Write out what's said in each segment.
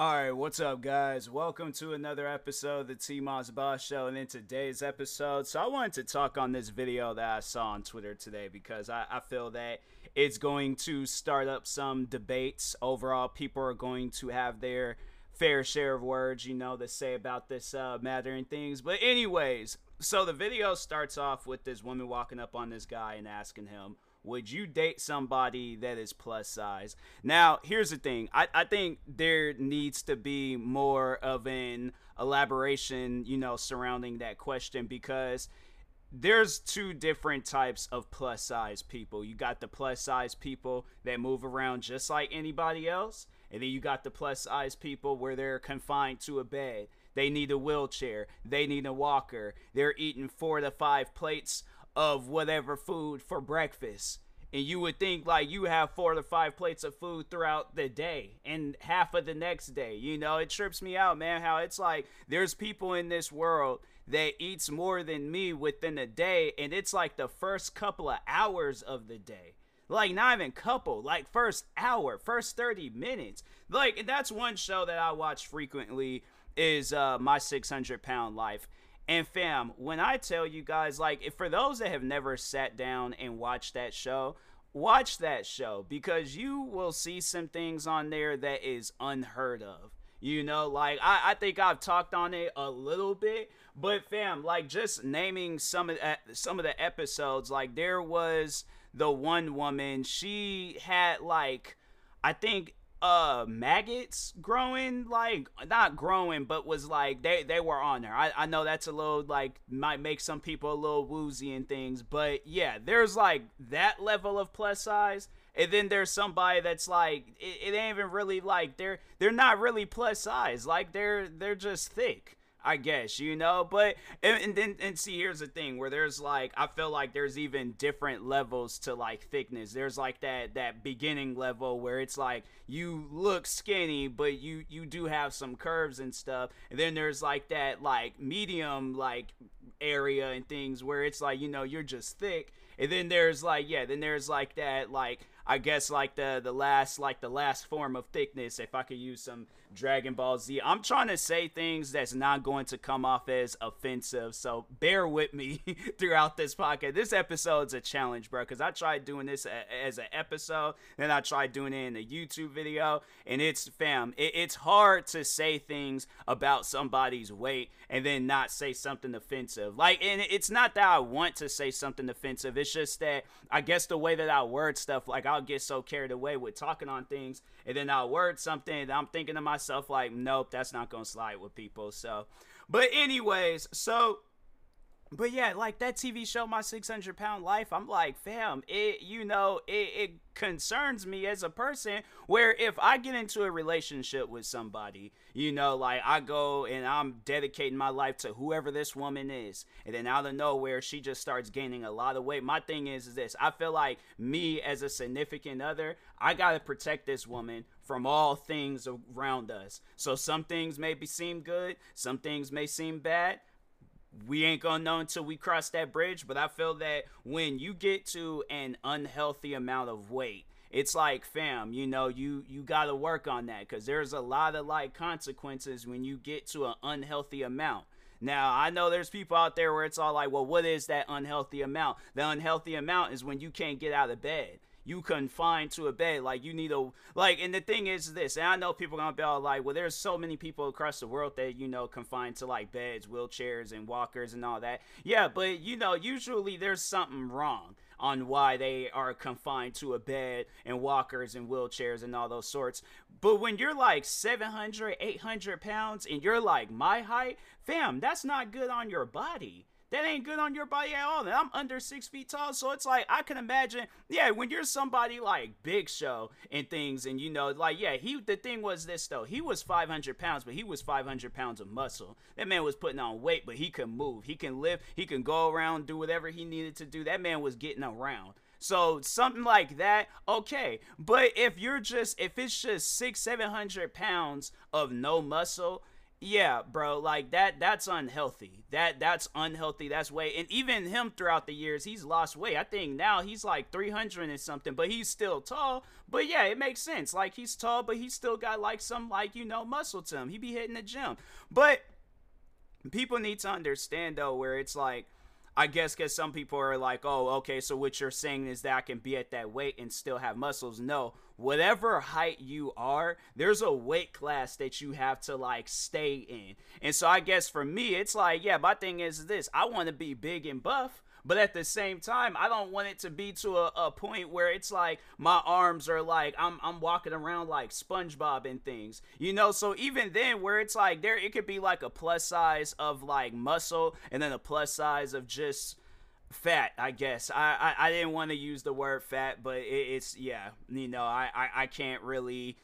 All right, what's up, guys? Welcome to another episode of the T Moss Boss Show. And in today's episode, so I wanted to talk on this video that I saw on Twitter today because I, I feel that it's going to start up some debates. Overall, people are going to have their fair share of words, you know, to say about this uh, matter and things. But, anyways, so the video starts off with this woman walking up on this guy and asking him, would you date somebody that is plus size? Now, here's the thing. I, I think there needs to be more of an elaboration, you know, surrounding that question because there's two different types of plus size people. You got the plus size people that move around just like anybody else, and then you got the plus size people where they're confined to a bed. They need a wheelchair, they need a walker, they're eating four to five plates of whatever food for breakfast. And you would think like you have four to five plates of food throughout the day and half of the next day. You know, it trips me out, man, how it's like there's people in this world that eats more than me within a day and it's like the first couple of hours of the day like not even couple like first hour first 30 minutes like that's one show that i watch frequently is uh my 600 pound life and fam, when I tell you guys, like, for those that have never sat down and watched that show, watch that show because you will see some things on there that is unheard of. You know, like I, I think I've talked on it a little bit, but fam, like just naming some of the, some of the episodes, like there was the one woman, she had like I think uh maggots growing? Like not growing but was like they they were on there. I, I know that's a little like might make some people a little woozy and things but yeah there's like that level of plus size. And then there's somebody that's like it, it ain't even really like they're they're not really plus size. Like they're they're just thick I guess you know, but and, and then and see here's the thing where there's like I feel like there's even different levels to like thickness. There's like that that beginning level where it's like you look skinny but you you do have some curves and stuff, and then there's like that like medium like area and things where it's like you know you're just thick, and then there's like yeah then there's like that like I guess like the the last like the last form of thickness if I could use some Dragon Ball Z. I'm trying to say things that's not going to come off as offensive, so bear with me throughout this podcast. This episode's a challenge, bro, because I tried doing this as an episode, then I tried doing it in a YouTube video, and it's fam, it, it's hard to say things about somebody's weight and then not say something offensive. Like, and it's not that I want to say something offensive. It's just that I guess the way that I word stuff, like I'll get so carried away with talking on things, and then I'll word something that I'm thinking to myself myself like, nope, that's not gonna slide with people. So, but anyways, so but yeah, like that TV show, My 600 Pound Life, I'm like, fam, it, you know, it, it concerns me as a person where if I get into a relationship with somebody, you know, like I go and I'm dedicating my life to whoever this woman is, and then out of nowhere, she just starts gaining a lot of weight. My thing is, is this I feel like me as a significant other, I got to protect this woman from all things around us. So some things may be seem good, some things may seem bad we ain't gonna know until we cross that bridge. But I feel that when you get to an unhealthy amount of weight, it's like fam you know you you got to work on that because there's a lot of like consequences when you get to an unhealthy amount now i know there's people out there where it's all like well what is that unhealthy amount the unhealthy amount is when you can't get out of bed you confined to a bed. Like you need a like, and the thing is this, and I know people gonna be all like, well, there's so many people across the world that you know confined to like beds, wheelchairs, and walkers and all that. Yeah, but you know, usually there's something wrong on why they are confined to a bed and walkers and wheelchairs and all those sorts. But when you're like 700, 800 pounds and you're like my height, fam, that's not good on your body that ain't good on your body at all. And I'm under six feet tall, so it's like I can imagine, yeah, when you're somebody like Big Show and things, and you know, like yeah, he the thing was this though, he was 500 pounds, but he was 500 pounds of muscle. That man was putting on weight, but he can move, he can live, he can go around, do whatever he needed to do. That man was getting around. So something like that, okay. But if you're just if it's just six, seven hundred pounds of no muscle, yeah, bro, like that that's unhealthy. That that's unhealthy. That's way and even him throughout the years, he's lost weight. I think now he's like 300 and something, but he's still tall. But yeah, it makes sense. Like he's tall, but he's still got like some like, you know, muscle to him. He be hitting the gym. But people need to understand though where it's like I guess because some people are like, oh, okay, so what you're saying is that I can be at that weight and still have muscles. No, whatever height you are, there's a weight class that you have to like stay in. And so I guess for me, it's like, yeah, my thing is this I want to be big and buff. But at the same time, I don't want it to be to a, a point where it's like my arms are like I'm I'm walking around like SpongeBob and things. You know, so even then where it's like there it could be like a plus size of like muscle and then a plus size of just fat i guess i i, I didn't want to use the word fat but it, it's yeah you know I, I i can't really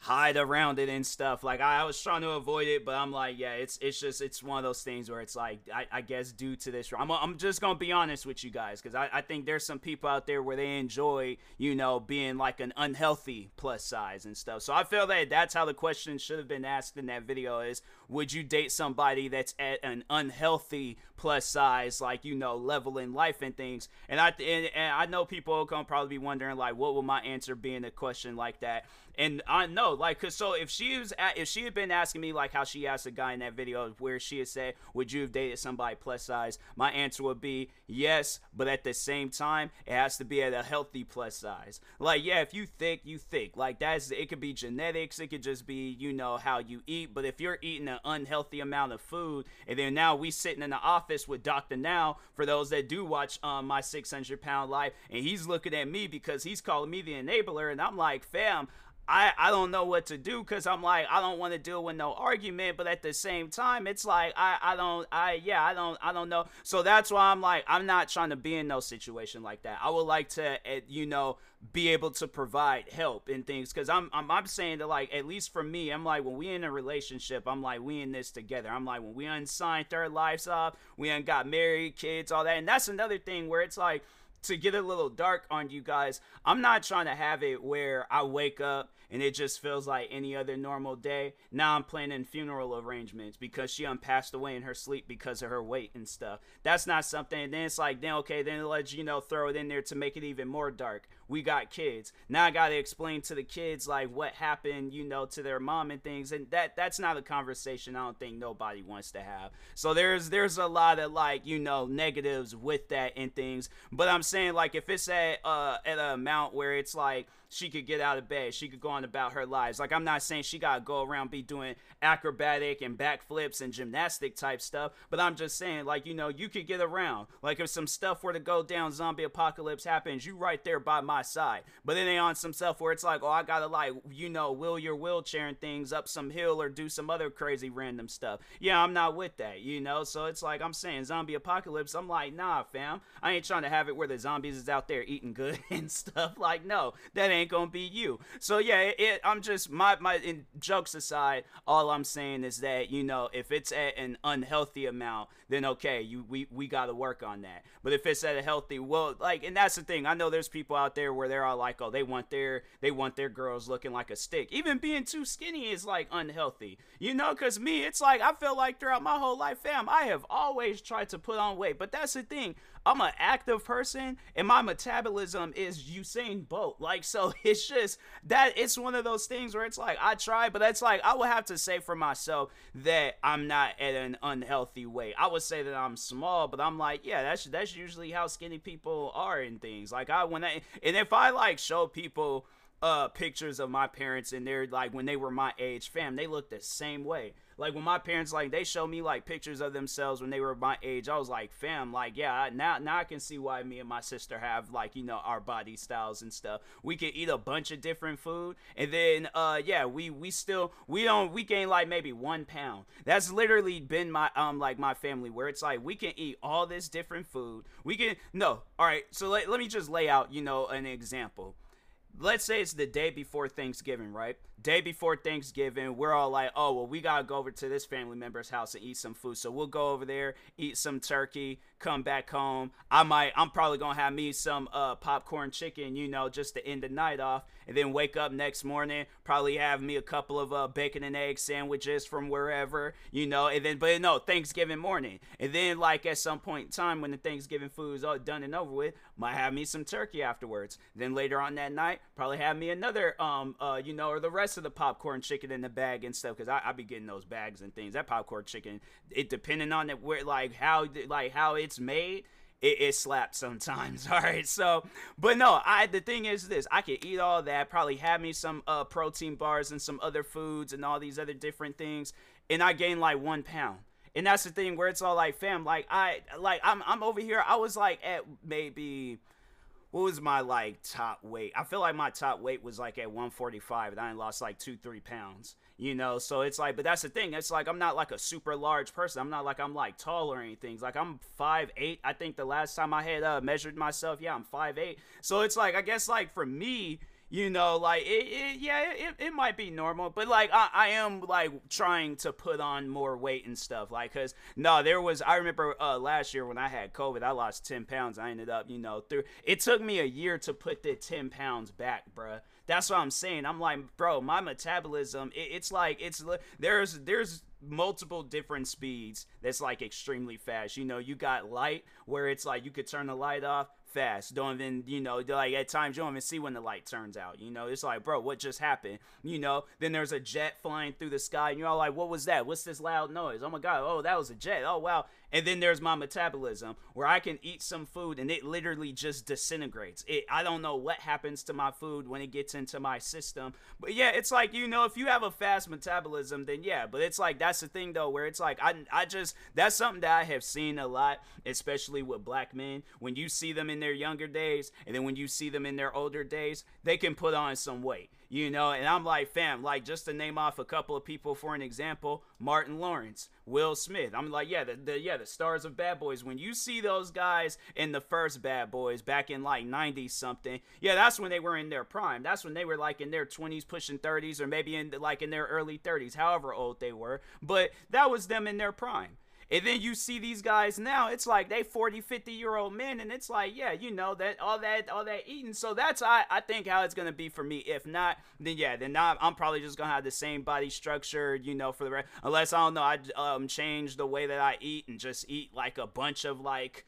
hide around it and stuff. Like I, I, was trying to avoid it, but I'm like, yeah, it's it's just it's one of those things where it's like I, I guess due to this, I'm I'm just gonna be honest with you guys because I, I think there's some people out there where they enjoy you know being like an unhealthy plus size and stuff. So I feel that that's how the question should have been asked in that video is would you date somebody that's at an unhealthy plus size like you know level in life and things and I and, and I know people can probably be wondering like what will my answer be in a question like that and I know, like, cause so if she was at, if she had been asking me like how she asked a guy in that video where she had said, "Would you have dated somebody plus size?" My answer would be yes, but at the same time, it has to be at a healthy plus size. Like, yeah, if you thick, you thick. Like that's it could be genetics, it could just be you know how you eat. But if you're eating an unhealthy amount of food, and then now we sitting in the office with Doctor Now for those that do watch um, my 600 pound life, and he's looking at me because he's calling me the enabler, and I'm like, fam. I, I don't know what to do because I'm like I don't want to deal with no argument, but at the same time it's like I, I don't I yeah I don't I don't know. So that's why I'm like I'm not trying to be in no situation like that. I would like to eh, you know be able to provide help and things because I'm, I'm I'm saying that like at least for me I'm like when we in a relationship I'm like we in this together. I'm like when we unsigned third lives off we ain't got married kids all that and that's another thing where it's like to get a little dark on you guys, I'm not trying to have it where I wake up and it just feels like any other normal day. Now I'm planning funeral arrangements because she passed away in her sleep because of her weight and stuff. That's not something. And then it's like, then okay, then let you know throw it in there to make it even more dark. We got kids. Now I gotta explain to the kids like what happened, you know, to their mom and things. And that that's not a conversation I don't think nobody wants to have. So there's there's a lot of like, you know, negatives with that and things. But I'm saying like if it's at uh at an amount where it's like she could get out of bed. She could go on about her lives. Like I'm not saying she gotta go around be doing acrobatic and backflips and gymnastic type stuff, but I'm just saying like you know you could get around. Like if some stuff were to go down, zombie apocalypse happens, you right there by my side. But then they on some stuff where it's like oh I gotta like you know wheel your wheelchair and things up some hill or do some other crazy random stuff. Yeah, I'm not with that. You know, so it's like I'm saying zombie apocalypse. I'm like nah, fam. I ain't trying to have it where the zombies is out there eating good and stuff. Like no, that ain't gonna be you. So yeah, it, it, I'm just my my in, jokes aside, all I'm saying is that you know if it's at an unhealthy amount, then okay, you we we got to work on that. But if it's at a healthy, well, like and that's the thing. I know there's people out there where they're all like, oh, they want their they want their girls looking like a stick. Even being too skinny is like unhealthy, you know. Cause me, it's like I feel like throughout my whole life, fam, I have always tried to put on weight. But that's the thing. I'm an active person and my metabolism is Usain Bolt. Like, so it's just that it's one of those things where it's like I try, but that's like I would have to say for myself that I'm not at an unhealthy weight. I would say that I'm small, but I'm like, yeah, that's that's usually how skinny people are in things. Like I when I and if I like show people uh pictures of my parents and they're like when they were my age fam they look the same way like when my parents like they show me like pictures of themselves when they were my age i was like fam like yeah now now i can see why me and my sister have like you know our body styles and stuff. We can eat a bunch of different food. And then uh yeah we we still we don't we gain like maybe one pound. That's literally been my um like my family where it's like we can eat all this different food. We can no all right so let, let me just lay out you know an example let's say it's the day before Thanksgiving, right? Day before Thanksgiving, we're all like, oh, well, we got to go over to this family member's house and eat some food. So we'll go over there, eat some turkey, come back home. I might, I'm probably to have me some uh, popcorn chicken, you know, just to end the night off. And then wake up next morning, probably have me a couple of uh, bacon and egg sandwiches from wherever, you know. And then, but no, Thanksgiving morning. And then, like, at some point in time when the Thanksgiving food is all done and over with, might have me some turkey afterwards. Then later on that night, probably have me another, um, uh, you know, or the rest of the popcorn chicken in the bag and stuff. Cause I, I be getting those bags and things. That popcorn chicken, it depending on it, where like how, like how it's made. It, it slaps sometimes. All right. So, but no, I the thing is this: I could eat all that. Probably have me some uh, protein bars and some other foods and all these other different things, and I gain like one pound. And that's the thing where it's all like, fam, like I like I'm I'm over here. I was like at maybe what was my like top weight? I feel like my top weight was like at 145 and I lost like two, three pounds. You know, so it's like, but that's the thing. It's like I'm not like a super large person. I'm not like I'm like tall or anything. It's like I'm five eight. I think the last time I had uh, measured myself, yeah, I'm five eight. So it's like I guess like for me, you know like it, it yeah it, it might be normal but like I, I am like trying to put on more weight and stuff like because no there was i remember uh last year when i had covid i lost 10 pounds. I ended up you know through it took me a year to put the 10 pounds back bruh. That's what i'm saying. I'm like bro my metabolism it, it's like it's there's there's multiple different speeds that's like extremely fast. You know you got light where it's like you could turn the light off fast. Don't even, you know, like at times you don't even see when the light turns out. You know, it's like, bro, what just happened? You know, then there's a jet flying through the sky, and you're all like, what was that? What's this loud noise? Oh my god, oh that was a jet. Oh wow. And then there's my metabolism where I can eat some food and it literally just disintegrates. It I don't know what happens to my food when it gets into my system. But yeah, it's like, you know, if you have a fast metabolism, then yeah, but it's like that's the thing though where it's like I I just that's something that I have seen a lot, especially with black men. When you see them in their younger days and then when you see them in their older days, they can put on some weight you know and i'm like fam like just to name off a couple of people for an example martin lawrence will smith. I'm like yeah the, the yeah the stars of bad boys. When you see those guys in the first bad boys back in like 90 something yeah that's when they were in their prime. That's when they were like in their 20s pushing 30s or maybe in like in their early 30s however old they were. But that was them in their prime and then you see these guys now, it's like they 40, 50 year old men, and it's like, yeah, you know, that all that all that eating. So that's I, I think how it's gonna be for me. If not, then yeah, then not, I'm probably just gonna have the same body structure, you know, for the rest unless I don't know, I um change the way that I eat and just eat like a bunch of like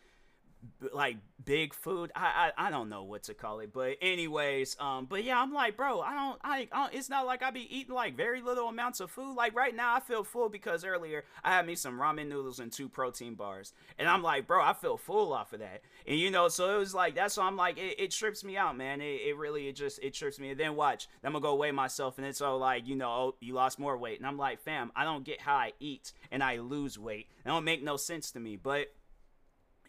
like big food. I, I I don't know what to call it, but anyways, um, but yeah, I'm like, bro, I don't, I, I don't, it's not like I be eating like very little amounts of food. Like right now, I feel full because earlier I had me some ramen noodles and two protein bars, and I'm like, bro, I feel full off of that, and you know, so it was like that's why I'm like, it, it trips me out, man. It, it really, it just, it trips me. And then watch, I'm gonna go weigh myself, and it's all like, you know, oh, you lost more weight, and I'm like, fam, I don't get how I eat and I lose weight. That don't make no sense to me, but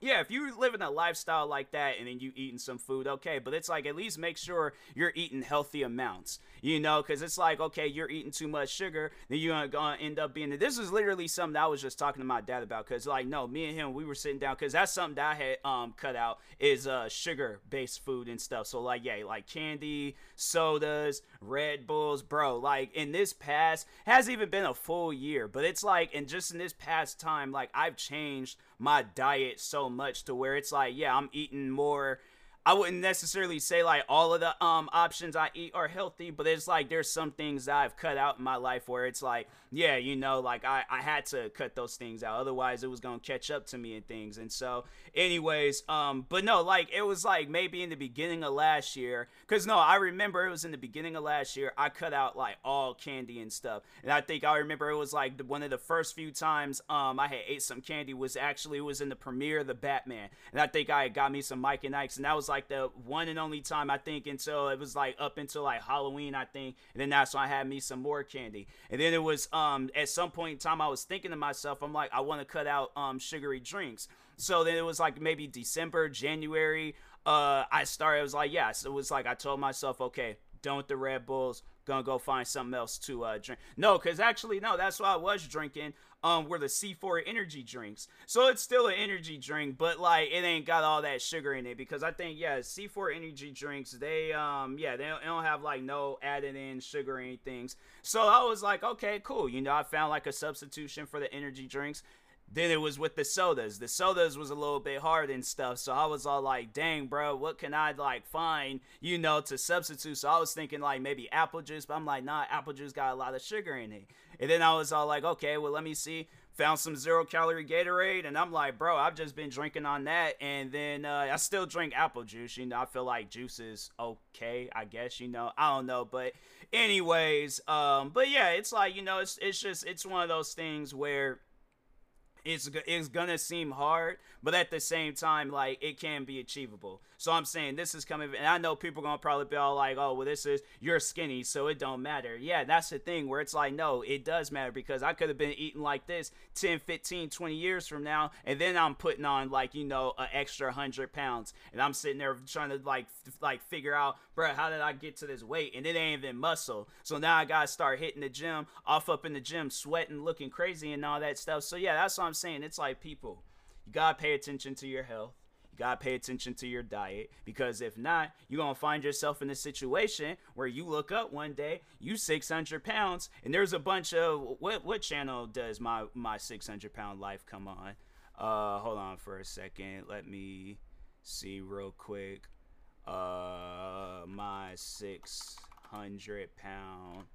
yeah, if you're living a lifestyle like that and then you eating some food, okay, but it's like at least make sure you're eating healthy amounts, you know, because it's like okay, you're eating too much sugar, then you're gonna end up being. This is literally something I was just talking to my dad about, because like no, me and him we were sitting down, because that's something that I had um cut out is uh sugar based food and stuff. So like yeah, like candy, sodas, Red Bulls, bro. Like in this past has even been a full year, but it's like and just in this past time, like I've changed my diet so much to where it's like, yeah, I'm eating more I wouldn't necessarily say like all of the um options I eat are healthy, but it's like there's some things that I've cut out in my life where it's like, yeah, you know, like I, I had to cut those things out. Otherwise it was gonna catch up to me and things. And so anyways, um, but no, like it was like maybe in the beginning of last year, cause no, I remember it was in the beginning of last year, I cut out like all candy and stuff. And I think I remember it was like one of the first few times um I had ate some candy was actually it was in the premiere of the Batman. And I think I got me some Mike and Ike's and that was like the one and only time I think until it was like up until like Halloween, I think. And then that's when I had me some more candy. And then it was um at some point in time I was thinking to myself, I'm like, I want to cut out um sugary drinks. So then it was like maybe December, January. Uh, I started. It was like, yeah. So it was like I told myself, okay, done with the Red Bulls. Gonna go find something else to uh, drink. No, because actually, no, that's what I was drinking. Um, were the C4 energy drinks. So it's still an energy drink, but like it ain't got all that sugar in it because I think yeah, C4 energy drinks they um yeah they don't, have like no added in sugar or anything. So I was like okay cool, you know I found like a substitution for the energy drinks. Then it was with the sodas. The sodas was a little bit hard and stuff. So I was all like, dang, bro, what can I like find, you know, to substitute? So I was thinking like maybe apple juice, but I'm like, nah, apple juice got a lot of sugar in it. And then I was all like, okay, well, let me see. Found some zero calorie Gatorade, and I'm like, bro, I've just been drinking on that. And then uh, I still drink apple juice. You know, I feel like juice is okay, I guess, you know, I don't know. But, anyways, um, but yeah, it's like, you know, it's, it's just, it's one of those things where it's it's gonna seem hard, but at the same time, like it can be achievable. So I'm saying this is coming, and I know people are gonna probably be all like, "Oh, well, this is you're skinny, so it don't matter." Yeah, that's the thing where it's like, no, it does matter because I could have been eating like this 10, 15, 20 years from now, and then I'm putting on like you know an extra hundred pounds, and I'm sitting there trying to like f- like figure out, bro, how did I get to this weight? And it ain't even muscle. So now I gotta start hitting the gym, off up in the gym, sweating, looking crazy, and all that stuff. So yeah, that's what I'm saying. It's like people, you gotta pay attention to your health you gotta pay attention to your diet because if not, you're gonna find yourself in a situation where you look up one day, you 600 pounds, and there's a bunch of what what channel does my my 600 pound life come on? Uh, hold on for a second. Let me see real quick. Uh, my 600 pound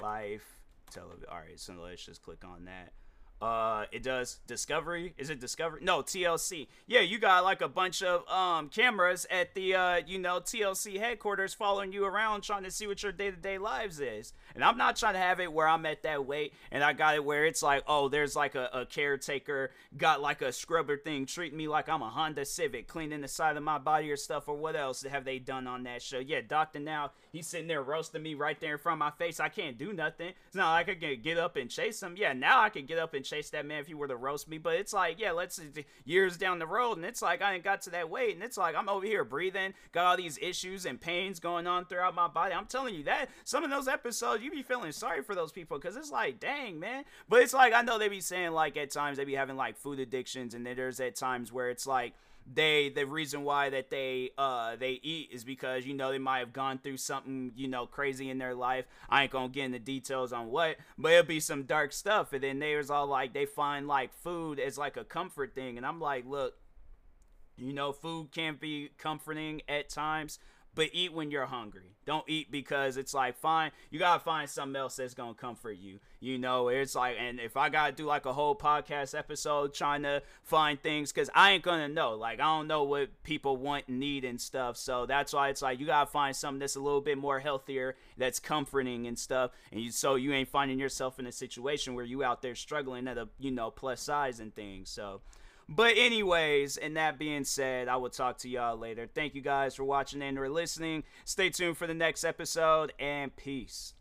life television. All right, so let's just click on that. Uh, it does Discovery. Is it Discovery? No, TLC. Yeah, you got like a bunch of um cameras at the uh you know TLC headquarters following you around, trying to see what your day to day lives is. And I'm not trying to have it where I'm at that weight, and I got it where it's like, oh, there's like a, a caretaker got like a scrubber thing treating me like I'm a Honda Civic, cleaning the side of my body or stuff, or what else have they done on that show? Yeah, Doctor Now, he's sitting there roasting me right there in front of my face. I can't do nothing. It's not like I can get up and chase him. Yeah, now I can get up and chase chase that man if you were to roast me. But it's like, yeah, let's years down the road, and it's like I ain't got to that weight, and it's like I'm over here breathing, got all these issues and pains going on throughout my body. I'm telling you that some of those episodes, you be feeling sorry for those people because it's like, dang, man. But it's like I know they be saying like at times they be having like food addictions, and then there's at times where it's like they the reason why that they uh they eat is because you know they might have gone through something you know crazy in their life. I ain't gonna get into details on what but it'll be some dark stuff. And then there's all like they find like food as like a comfort thing. And i'm like look you know food can be comforting at times but eat when you're hungry. Don't eat because it's like fine. You gotta find something else that's gonna comfort you. You know, it's like, and if I gotta do like a whole podcast episode trying to find things, because I ain't gonna know. Like I don't know what people want, and need, and stuff. So that's why it's like you gotta find something that's a little bit more healthier, that's comforting and stuff. And you, so you ain't finding yourself in a situation where you out there struggling at a you know plus size and things. So. But anyways, and that being said, I will talk to y'all later. Thank you guys for watching and or listening. Stay tuned for the next episode and peace.